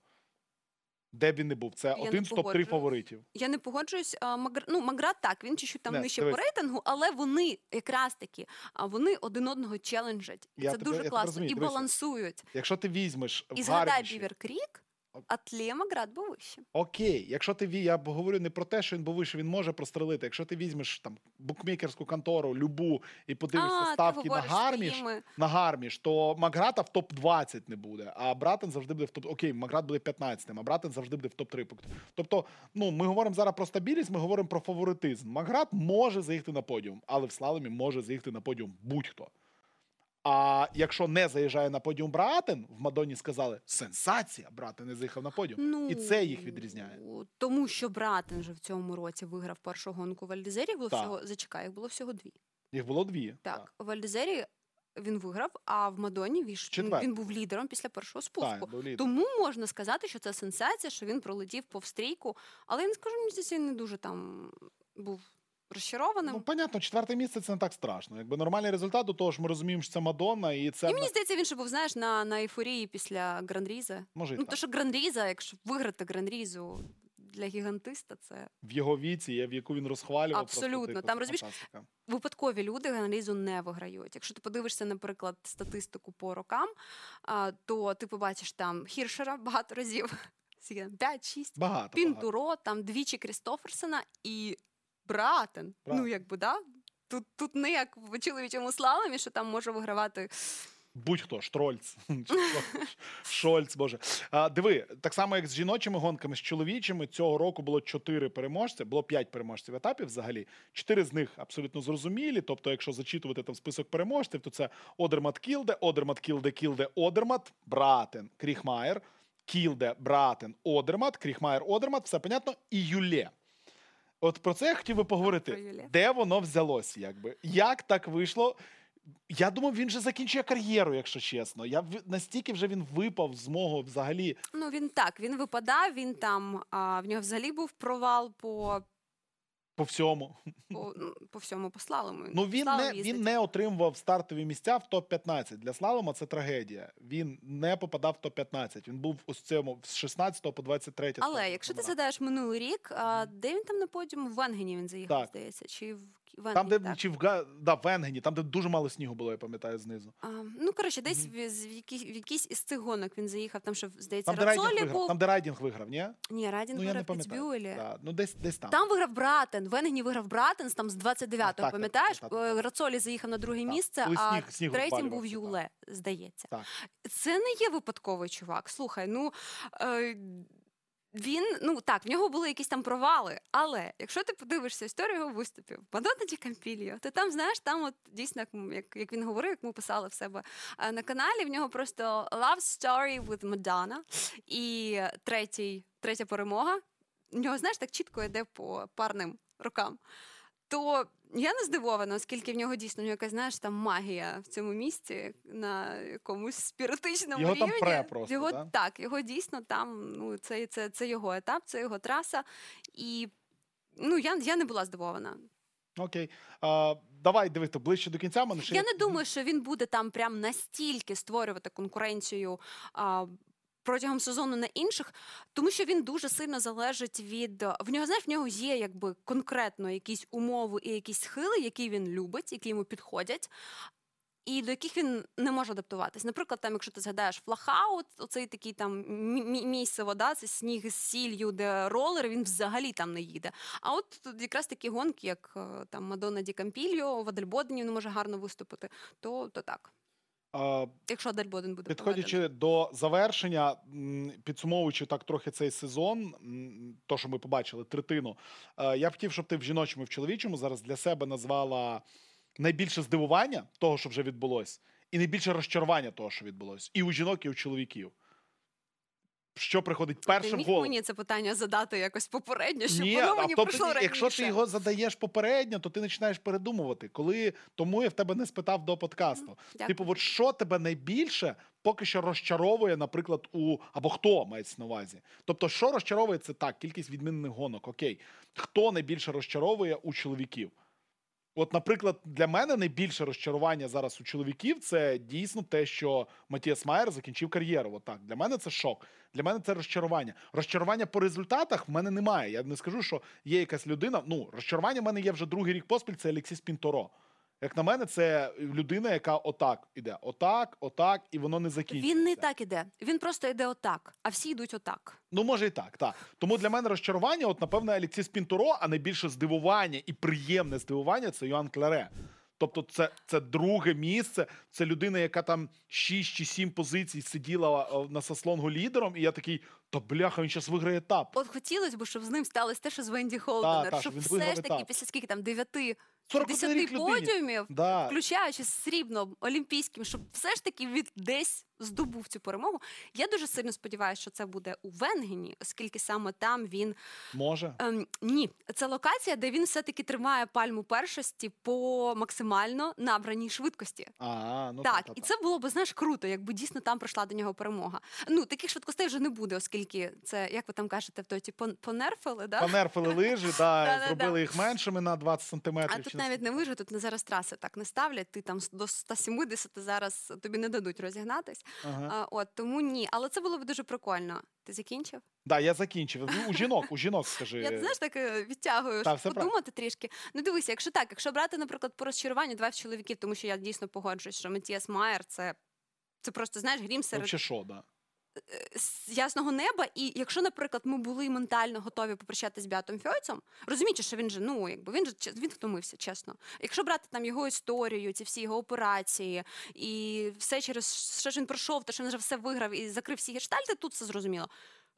Де б він не був. Це не один з топ-3 фаворитів. Я не погоджуюсь. А, Магр... Ну, Маграт так, він чуть-чуть там Не, нижче дивись. по рейтингу, але вони якраз таки, а вони один одного челенджать. І Я це тебе- дуже я класно. розумію. І Дивися. балансують. Якщо ти візьмеш І згадай Бівер Крік. Атле Маграт був вище. Окей, якщо ти ві- я б говорю не про те, що він був вище, він може прострелити. Якщо ти візьмеш там букмекерську контору, любу, і подивишся а, ти ставки на говориш гарміш, своїми. на гарміш, то Маграта в топ 20 не буде. А Братен завжди буде в топ. Окей, Маграт буде 15, а Братен завжди буде в топ 3 Тобто, ну ми говоримо зараз про стабільність, ми говоримо про фаворитизм. Маграт може заїхати на подіум, але в слаломі може заїхати на подіум будь-хто. А якщо не заїжджає на подіум Братен, в Мадонні сказали сенсація, Братен не заїхав на подіум. Ну, І це їх відрізняє. Тому що Братен же в цьому році виграв першу гонку в Альдезері. Було Так. всього, зачекай, їх було всього дві. Їх було дві. Так, в Альдезері він виграв, а в Мадоні він, він був лідером після першого спуску. Так. Тому можна сказати, що це сенсація, що він пролетів повстрійку. Але я не скажу, мені здається, він не дуже там був розчарованим. Ну, понятно, четверте місце це не так страшно. Якби нормальний результат до того ж, ми розуміємо, що це Мадонна, і це і мені здається, він ще був, знаєш, на, на ейфорії після Гран-Різа. може і Ну, так. то що Гран-Різа, якщо виграти Гран-Різу для гігантиста, це в його віці, в яку він розхвалював. Абсолютно. Просто, типу, Там, розумієш, випадкові люди Гран-Різу не виграють. Якщо ти подивишся, наприклад, статистику по рокам, то ти побачиш там Хіршера багато разів. 5-6, Багато. багато. Там двічі Крістоферсена і Братен. Ну, якби, да? Тут, тут не як в чоловічому слаломі, що там може вигравати. Будь-хто, Штрольц, Шольц, боже. А, диви, так само, як з жіночими гонками, з чоловічими, цього року було чотири переможця, було п'ять переможців етапів взагалі. Чотири з них абсолютно зрозумілі. Тобто, якщо зачитувати там список переможців, то це Одермат Кілде, Одермат Кілде, Кілде, Одермат, Братен, Кріхмаєр, Кілде, Братен, Одермат, Кріхмаєр, Одермат, все понятно, і Юлє. От про це я хотів би поговорити. Де воно взялось, якби? Як так вийшло? Я думав, він же закінчує кар'єру, якщо чесно. Я настільки вже він випав з мого взагалі. Ну, він так, він випадав, він там, а, в нього взагалі був провал по, По всьому. по, ну, по всьому по слалому. Ну він Слалом не їздить. він не отримував стартові місця в топ 15 Для слалома це трагедія. Він не попадав в топ 15 Він був у цьому з 16 по 23. Але якщо ти згадаєш минулий рік, а, де він там на подіуму? В Венгені він заїхав, Так. здається, чи в Венгені, там, де так. чи в Га- да, в Енгені, там де дуже мало снігу було, я пам'ятаю знизу. А, ну, коротше, десь в, з- в, якій, в якійсь із цих гонок він заїхав, там що, здається, Там, де Райдінг Рацолі виграв. був. Там, де Райдінг виграв, ні? Ні, Радін Ну я не виграв пам'ятаю. Піцбюелі. Да. Ну десь десь там. Там виграв Братен. Венгені виграв Братен там з 29-го, так, пам'ятаєш? так, так, так, Е, Рацолі заїхав на друге Так, місце, коли а сніг- сніг третім був випалювався, Юле, здається. Так. Це не є випадковий чувак. Слухай, ну. Е, він, ну так, в нього були якісь там провали, але якщо ти подивишся історію його виступів, Мадонна Ді Кампіліо, то там, знаєш, там от дійсно, як, як, він говорив, як ми писали в себе е, на каналі, в нього просто Love Story with Madonna і третій, третя перемога. В нього, знаєш, так чітко йде по парним рокам. То я не здивована, оскільки в нього дійсно нього якась, знаєш, там магія в цьому місці на якомусь спіритичному Його там рівні. пре просто, його, да? Так, його дійсно там, ну, це, це, це його етап, це його траса. І ну, я, я не була здивована. Окей. А, давай дивити ближче до кінця. Мене ще Я не думаю, що він буде там прям настільки створювати конкуренцію. А, Протягом сезону на інших, тому що він дуже сильно залежить від в нього. Знаєш, в нього є якби конкретно якісь умови і якісь схили, які він любить, які йому підходять, і до яких він не може адаптуватись. Наприклад, там, якщо ти згадаєш Флахау, оцей такий там мі- мі- місце вода, це сніг з сіллю, де ролер, він взагалі там не їде. А от тут якраз такі гонки, як е, там Мадонна Ді Кампільо, в Адельбодені він може гарно виступити, то, то так. Якщо Адельбоден буде Підходячи до завершення, м, підсумовуючи так трохи цей сезон, м, то, що ми побачили, третину, е, я б хотів, щоб ти в жіночому і в чоловічому зараз для себе назвала найбільше здивування того, що вже відбулось, і найбільше розчарування того, що відбулось, і у жінок, і у чоловіків. Що приходить першим голову. мені це питання задати якось попередньо, щоб Ні, воно а мені то прийшло раніше. якщо ти його задаєш попередньо, то ти починаєш передумувати. Коли тому я в тебе не спитав до подкасту. Дякую. Типу, от що тебе найбільше поки що розчаровує, наприклад, у або хто мається на увазі? Тобто, що розчаровує, це так, кількість відмінних гонок. Окей, хто найбільше розчаровує у чоловіків? От, наприклад, для мене найбільше розчарування зараз у чоловіків це дійсно те, що Матіас Майер закінчив кар'єру. Отак. Для мене це шок. Для мене це розчарування. Розчарування по результатах в мене немає. Я не скажу, що є якась людина. Ну, розчарування в мене є вже другий рік поспіль. Це Олексіс Пінторо. Як на мене, це людина, яка отак іде. Отак, отак, і воно не закінчується. Він не так іде. Він просто йде отак, а всі йдуть отак. Ну, може і так, так. Тому для мене розчарування, от, напевно, Алексіс Пінторо, а найбільше здивування і приємне здивування це Йоан Клере. Тобто, це, це друге місце. Це людина, яка там 6 чи 7 позицій сиділа на сослонгу лідером, і я такий, та бляха, він зараз виграє етап. От хотілося б, щоб з ним сталося те, що з Венді Холденер, та, щоб щоб він все ж таки етап. після скільки там 9 41 10 рік людині. подіумів, Да. включаючи срібно олімпійським, щоб все ж таки від десь здобув цю перемогу. Я дуже сильно сподіваюся, що це буде у Венгені, оскільки саме там він Може. ем, ні, це локація, де він все таки тримає пальму першості по максимально набраній швидкості. А, ну так, та, і та, це було б знаєш круто, якби дійсно там прийшла до нього перемога. Ну таких швидкостей вже не буде, оскільки це як ви там кажете, в той ті пон- понерфили, да? Понерфили лижі, да, зробили їх меншими на 20 сантиметрів. А тут навіть не вижу, тут не зараз траси так не ставлять. Ти там до 170 зараз тобі не дадуть розігнатись. Ага. А, от тому ні, але це було б дуже прикольно. Ти закінчив? Да, я закінчив. Ну, у жінок, у жінок, скажи. Я знаєш, так е, відтягую, Та, щоб подумати подумати трішки. Ну дивися, якщо так, якщо брати, наприклад, по розчаруванню два чоловіків, тому що я дійсно погоджуюсь, що Матіас Майер це. Це просто знаєш грім серед Вообще що, да. З ясного неба. І якщо, наприклад, ми були ментально готові попрощатися з Беатом Фойцем, розумієте, що він же, ну якби він же він втомився, чесно. Якщо брати там його історію, ці всі його операції, і все через що ж він пройшов, те, що він вже все виграв і закрив всі гештальти, тут все зрозуміло.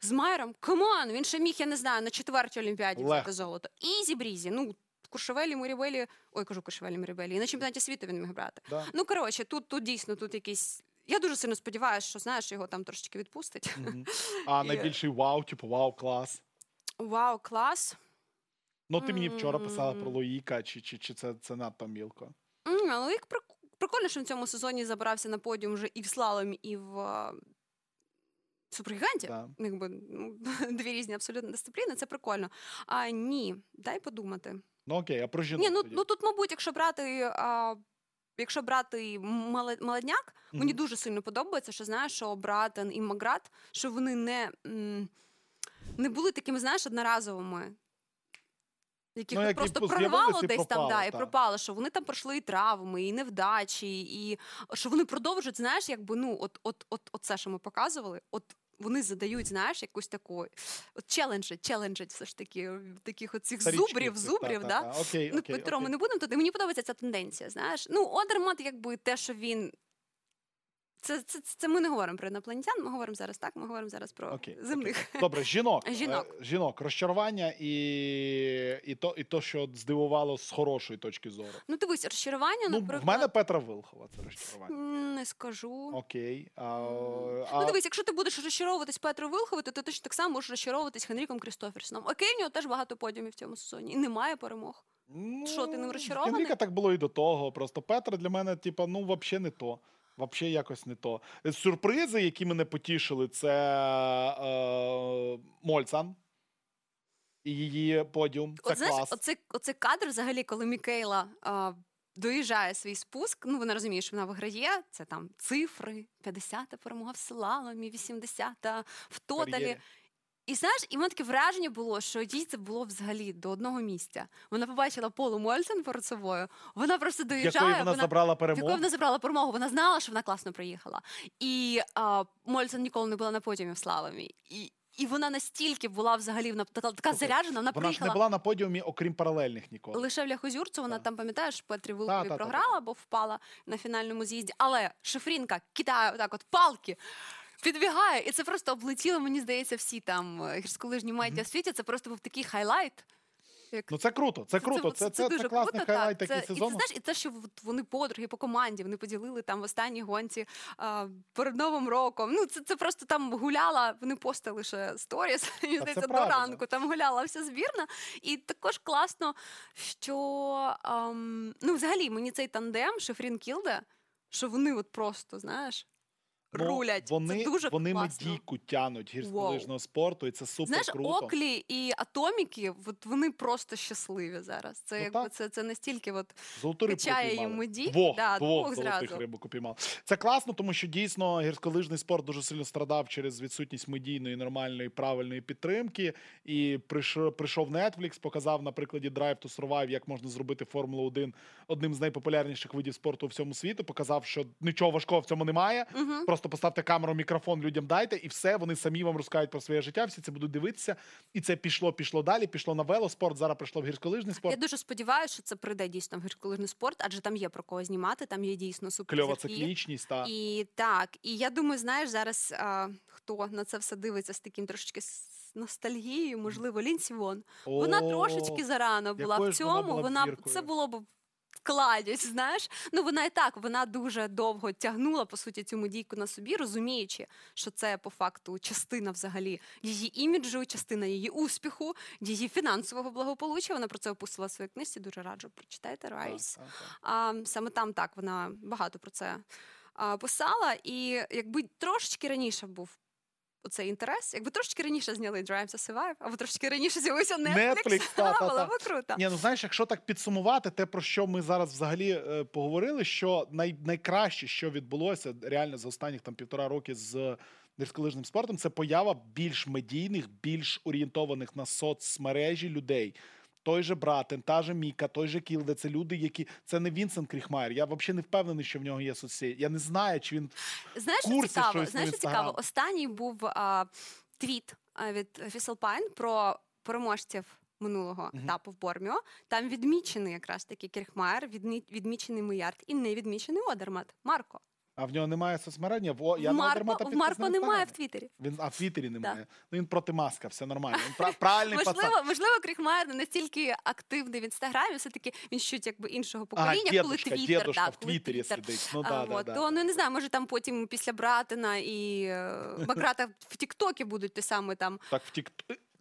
З Майером, come on, він ще міг, я не знаю, на четвертій олімпіаді взяти золото. Easy breezy. Ну, Куршевелі, Мерібелі, ой, кажу Куршевелі, Мерібелі, і на чемпіонаті світу він міг брати. Да. Ну, коротше, тут, тут дійсно тут якийсь. Я дуже сильно сподіваюся, що знаєш, його там трошечки відпустить. Мгм. А І- найбільший вау, типу, вау, клас. Вау, клас. Ну, ти мені вчора писала про М. Лоїка, чи, чи, чи це, це надто мілко. М, Але як прик- прикольно, що він в цьому сезоні забирався на подіум вже і в слаломі, і в а, супергіганті. Да. Якби ну, дві різні абсолютно дисципліни, це прикольно. А ні, дай подумати. Ну окей, а про жінок. Ні, ну, тоді? ну тут, мабуть, якщо брати. А, Якщо брати молодняк, мені дуже сильно подобається, що знаєш, що Братен і Маград, що вони не, не були такими, знаєш, одноразовими. Яких Ну, які просто прорвало і десь там, пропали, да, і та. пропало, що вони там пройшли і травми, і невдачі, і що вони продовжують, знаєш, якби ну, от, от, от, от це, що ми показували, от вони задають, знаєш, якусь таку от челенджі, челенджі все ж таки, таких оцих Старічки, зубрів, зубрів, та, да? та, та. Окей, Ну, окей, Петро, окей. ми не будемо туди. Мені подобається ця тенденція. Знаєш, ну Одермат, якби те, що він. Це, це, це ми не говоримо про інопланетян, ми говоримо зараз так, ми говоримо зараз про Окей, земних. Добре, жінок. Жінок. Е, жінок, розчарування і, і, то, і то, що здивувало з хорошої точки зору. Ну, дивись, розчарування, Ну, наприклад. в мене Петра Вилхова це розчарування. Не скажу. Окей. А, Ну, а, дивись, якщо ти будеш розчаровуватись Петру Вилховою, то ти точно так само можеш розчаровуватись Хенріком Крістоферсоном. Окей, в нього теж багато подіумів в цьому сезоні. І немає перемог. ну, що, ти ним в розчарований? Генріка так було і до того. Просто Петра для мене, типа, ну, взагалі не то. Взагалі якось не то. Е, Сюрпризи, які мене потішили, це е, Мольцан і її подіум. Це Оце, клас. оце, оце кадр, взагалі, коли Мікейла а, доїжджає свій спуск. Ну, вона розуміє, що вона виграє. Це там цифри: 50-та перемога в слаломі, 80-та в тоталі. І знаєш, і мене таке враження було, що їй це було взагалі до одного місця. Вона побачила Полу Мольцен перед собою. Вона просто доїжджає. Якої вона забрала в якої перемогу. вона забрала перемогу. Вона знала, що вона класно приїхала. І а, Мольцен ніколи не була на подіумі в слаломі. І, і вона настільки була взагалі вона така, заряджена, вона, Вона ж не була на подіумі, окрім паралельних ніколи. Лише в Ляхозюрцу вона Так. там, пам'ятаєш, Петрі Вилкові та, та, та, програла, бо впала на фінальному з'їзді. Але Шифрінка кидає отак от палки. Підбігає, і це просто облетіло, мені здається, всі там е, гірськолижні майки в світі. Це просто був такий хайлайт. Як Ну це круто, це круто. Це, це, це, дуже класний круто, highlight так. такий Це, і ти знаєш, і те, що вони подруги по команді, вони поділили там в останній гонці а, перед Новим роком. Ну, це, це просто там гуляла, вони постили ще сторіс, мені здається, до ранку. Там гуляла вся збірна. І також класно, що ам, ну, взагалі мені цей тандем, Шифрін Кілде, що вони от просто, знаєш, рулять. Вони, це дуже вони класно. медійку тянуть гірськолижного спорту, і це супер Знаєш, круто. Оклі і Атоміки, от вони просто щасливі зараз. Це Ну, якби так. це, це настільки от качає їм меді. Двох, Да, двох, двох золотих рибок упіймали. Це класно, тому що дійсно гірськолижний спорт дуже сильно страдав через відсутність медійної, нормальної, правильної підтримки. І прийшов, прийшов Netflix, показав на прикладі Drive to Survive, як можна зробити Формулу 1 одним з найпопулярніших видів спорту у всьому світу. Показав, що нічого важкого в цьому немає. Угу. Просто поставте камеру, мікрофон людям дайте, і все, вони самі вам розкажуть про своє життя, всі це будуть дивитися. І це пішло, пішло далі, пішло на велоспорт, зараз прийшло в гірськолижний спорт. Я дуже сподіваюся, що це прийде дійсно в гірськолижний спорт, адже там є про кого знімати, там є дійсно Кльова циклічність. Та. І так, і я думаю, знаєш, зараз а, хто на це все дивиться з таким трошечки ностальгією, можливо, Лінсі Вон. Вона трошечки зарано була в ж вона цьому. була Вона, це було б вкладять, знаєш. Ну вона і так, вона дуже довго тягнула по суті цю медійку на собі, розуміючи, що це по факту частина взагалі її іміджу, частина її успіху, її фінансового благополуччя. Вона про це описала в своїй книжці. Дуже раджу прочитайте Так, Райс. так, так. А, саме там так вона багато про це писала. І якби трошечки раніше був оцей інтерес, якби трошечки раніше зняли Drive to Survive, або трошечки раніше з'явився Netflix, Netflix, та, та, було б круто. Ні, ну знаєш, якщо так підсумувати, те, про що ми зараз взагалі е, поговорили, що най, найкраще, що відбулося реально за останніх там півтора роки з гірськолижним спортом, це поява більш медійних, більш орієнтованих на соцмережі людей. Той же Братен, та же Міка, той же Кілде, це люди, які це не Вінсент Кріхмайер. Я взагалі не впевнений, що в нього є соцсеті. Я не знаю, чи він Знаєш, що курси, цікаво? що існує Знаєш, що цікаво? Останній був а, твіт від FIS Alpine про переможців минулого Мгм. етапу в Борміо. Там відмічений якраз таки Кріхмайер, відмі- відмічений Муярд і не відмічений Одермат. Марко. А в нього немає соцмережі. Во, я Марко, в Марко немає в Твіттері. Він а в Твіттері немає. Ну він проти маска, все нормально. Він пра- правильний пацан. Можливо, можливо, Кріхмайер не настільки активний в інстаграмі, все таки він щось якби іншого покоління, коли Твіттер, дедушка да, в Твіттері сидить. Ну А, да, да, от, да. То ну не знаю, може там потім після братина і е, Баграта в Тіктокі будуть те саме там. Так, в Тік...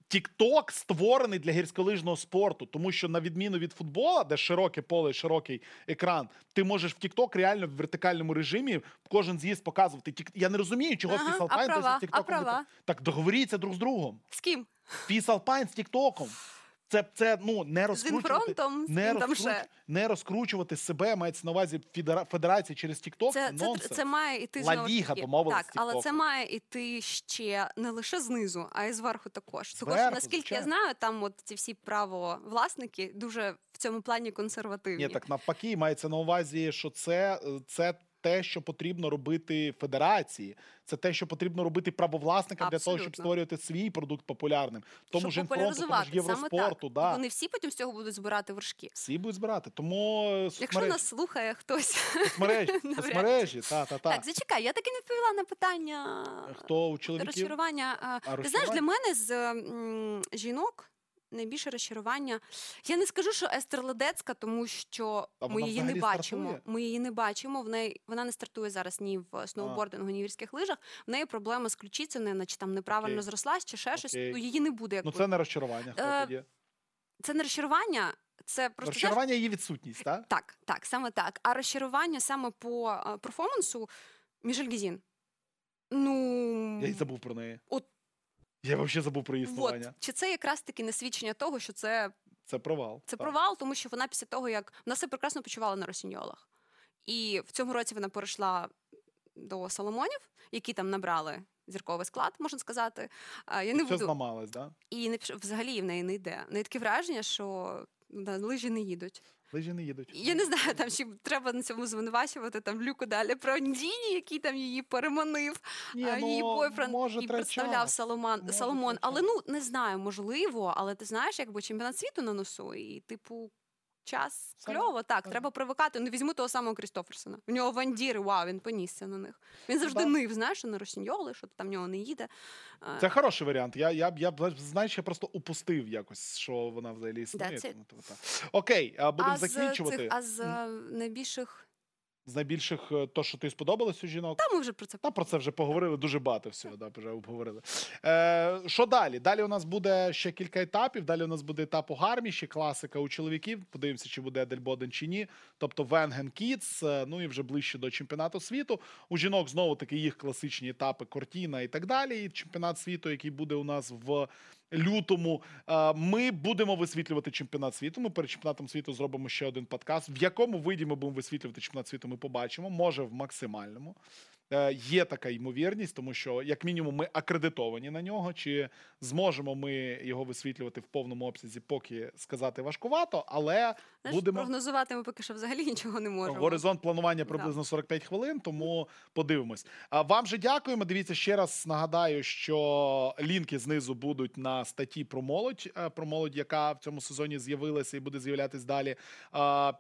Тікток створений для гірськолижного спорту, тому що на відміну від футбола, де широке поле, широкий екран, ти можеш в Тікток реально в вертикальному режимі кожен з'їзд показувати. Тік... Я не розумію, чого Ага, Фіс а права? досі з А права? Так договоріться друг з другом. З ким? FIS Alpine з Тіктоком. Це, це ну не розкручувати. з Не, ким там не розкручувати себе, мається на увазі федера... федерації через Тікток. Це, це, нонсенс. це має іти Ла-ліга, таки. домовилась Так, але це має іти ще не лише знизу, а й зверху також. Зверху, наскільки я знаю, там от ці всі правовласники дуже в цьому плані консервативні. Ні, так навпаки, мається на увазі, що це, це те, що потрібно робити федерації. Це те, що потрібно робити правовласникам для того, щоб створювати свій продукт популярним. Тому ж інфронту, тому ж євроспорту, да. Вони всі потім з цього будуть збирати вершки. всі будуть збирати. Тому е, Якщо нас слухає хтось, навряд та, та, та. так зачекай, я таки не відповіла на питання Хто у чоловіків? розчарування. А, Ти знаєш, для мене з м, жінок. Найбільше розчарування. Я не скажу, що Естер Ледецька, тому що А ми її не бачимо. стартує? Ми її не бачимо. В неї вона не стартує зараз ні в сноубордингу, ні в гірських лижах. В неї проблема з ключицею, наче там неправильно Окей. зрослась, чи ще щось. Ну її не буде. Як Ну буде. це не розчарування. Хто Е, тоді? це не розчарування, це просто Розчарування її відсутність, так? Так, так, саме так. А розчарування саме по е, перформансу Мішель Гізін. Ну Я й забув про неї. От- Я взагалі забув про її от, існування. чи це якраз таки не свідчення того, що це, Це провал. це так. провал, тому що вона після того, як вона себе прекрасно почувала на росіньолах. І в цьому році вона перейшла до Соломонів, які там набрали зірковий склад, можна сказати. Я не Все буду зламалось, так? Да? і не взагалі в неї не йде. В неї таке враження, що на лижі не їдуть. Лижі не їдуть. Я не знаю, там ще треба на цьому звинувачувати там Люку далі про Діні, який там її переманив, Ні, а, її ну, бойфренд, може, який представляв. Соломон, Соломон. Але ну не знаю, можливо, але ти знаєш, якби чемпіонат світу на носу, і типу. Час Саме кльово. Так, так. треба привикати. Ну візьму того самого Крістоферсона. В нього вандіри, вау, він понісся на них. Він завжди так. нив, знаєш, на Росіньоли, що там в нього не їде. Це хороший варіант. Я, я, я знаєш, я просто упустив якось, що вона взагалі існує. То та. Окей, а будемо закінчувати. цих, а з найбільших. З найбільших, е, то, що ти сподобалось у жінок. Та ми вже про це Та про це вже поговорили дуже багато всього, да, вже обговорили. Е, що далі? Далі у нас буде ще кілька етапів. Далі у нас буде етап у гарміші, класика у чоловіків. Подивимося, чи буде Дельбоден чи ні. Тобто Венген Кітс, е, ну і вже ближче до чемпіонату світу. У жінок знову таки їх класичні етапи Кортіна і так далі. І чемпіонат світу, який буде у нас в. Лютому ми будемо висвітлювати чемпіонат світу. Ми перед чемпіонатом світу зробимо ще один подкаст. В якому виді ми будемо висвітлювати чемпіонат світу, ми побачимо. Може, в максимальному. Е, Є така ймовірність, тому що, як мінімум, ми акредитовані на нього. Чи зможемо ми його висвітлювати в повному обсязі, поки сказати важкувато, але Знаєш, будемо прогнозувати ми поки що взагалі нічого не можемо. горизонт планування приблизно 45 хвилин, тому подивимось. А вам же дякуємо. Дивіться ще раз. Нагадаю, що лінки знизу будуть на статті про молодь, е, про молодь, яка в цьому сезоні з'явилася і буде з'являтись далі.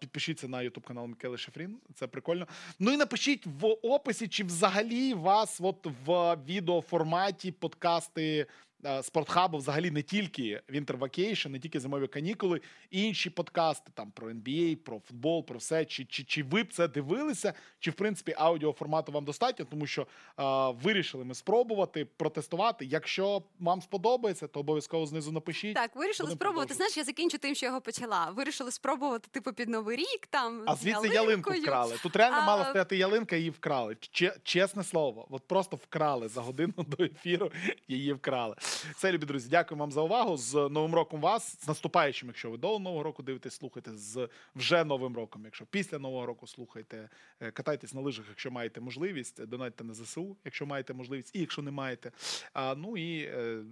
Підпишіться на Ютуб канал Микели Шефрін. Це прикольно. Ну і напишіть в описі, чи взагалі вас от в відеоформаті подкасти. Е, Спортхабу взагалі не тільки Winter Vacation, не тільки зимові канікули, інші подкасти там про NBA, про футбол, про все. Чи, чи, чи ви б це дивилися? Чи в принципі аудіоформату вам достатньо? Тому що е, вирішили ми спробувати протестувати. Якщо вам сподобається, то обов'язково знизу напишіть. Так, вирішили Будемо спробувати. Знаєш, я закінчу тим, що його почала. Вирішили спробувати, типу, під Новий рік там. А звідси ялинку вкрали. Тут реально А- мала стояти ялинка, її вкрали. Че- чесне слово, от просто вкрали за годину до ефіру. Її вкрали. Все, любі друзі, дякую вам за увагу. З новим роком вас, з наступаючим, якщо ви до нового року дивитесь, слухайте з вже новим роком. Якщо після нового року слухайте, е, катайтесь на лижах, якщо маєте можливість, донайте на ЗСУ, якщо маєте можливість, і якщо не маєте. А, ну і е,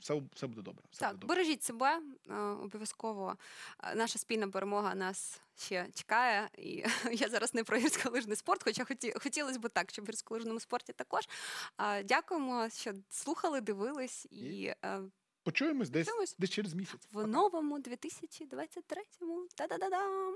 все, все буде добре. Все Так, буде добре. бережіть себе е, обов'язково. Наша спільна перемога нас ще чекає. І я зараз не про гірськолижний спорт, хоча хоті, хотілося б так, щоб в гірськолижному спорті також. Дякуємо, що слухали, дивились і е, Почуємось десь, десь через місяць. в новому 2023-му. Та-да-да-дам!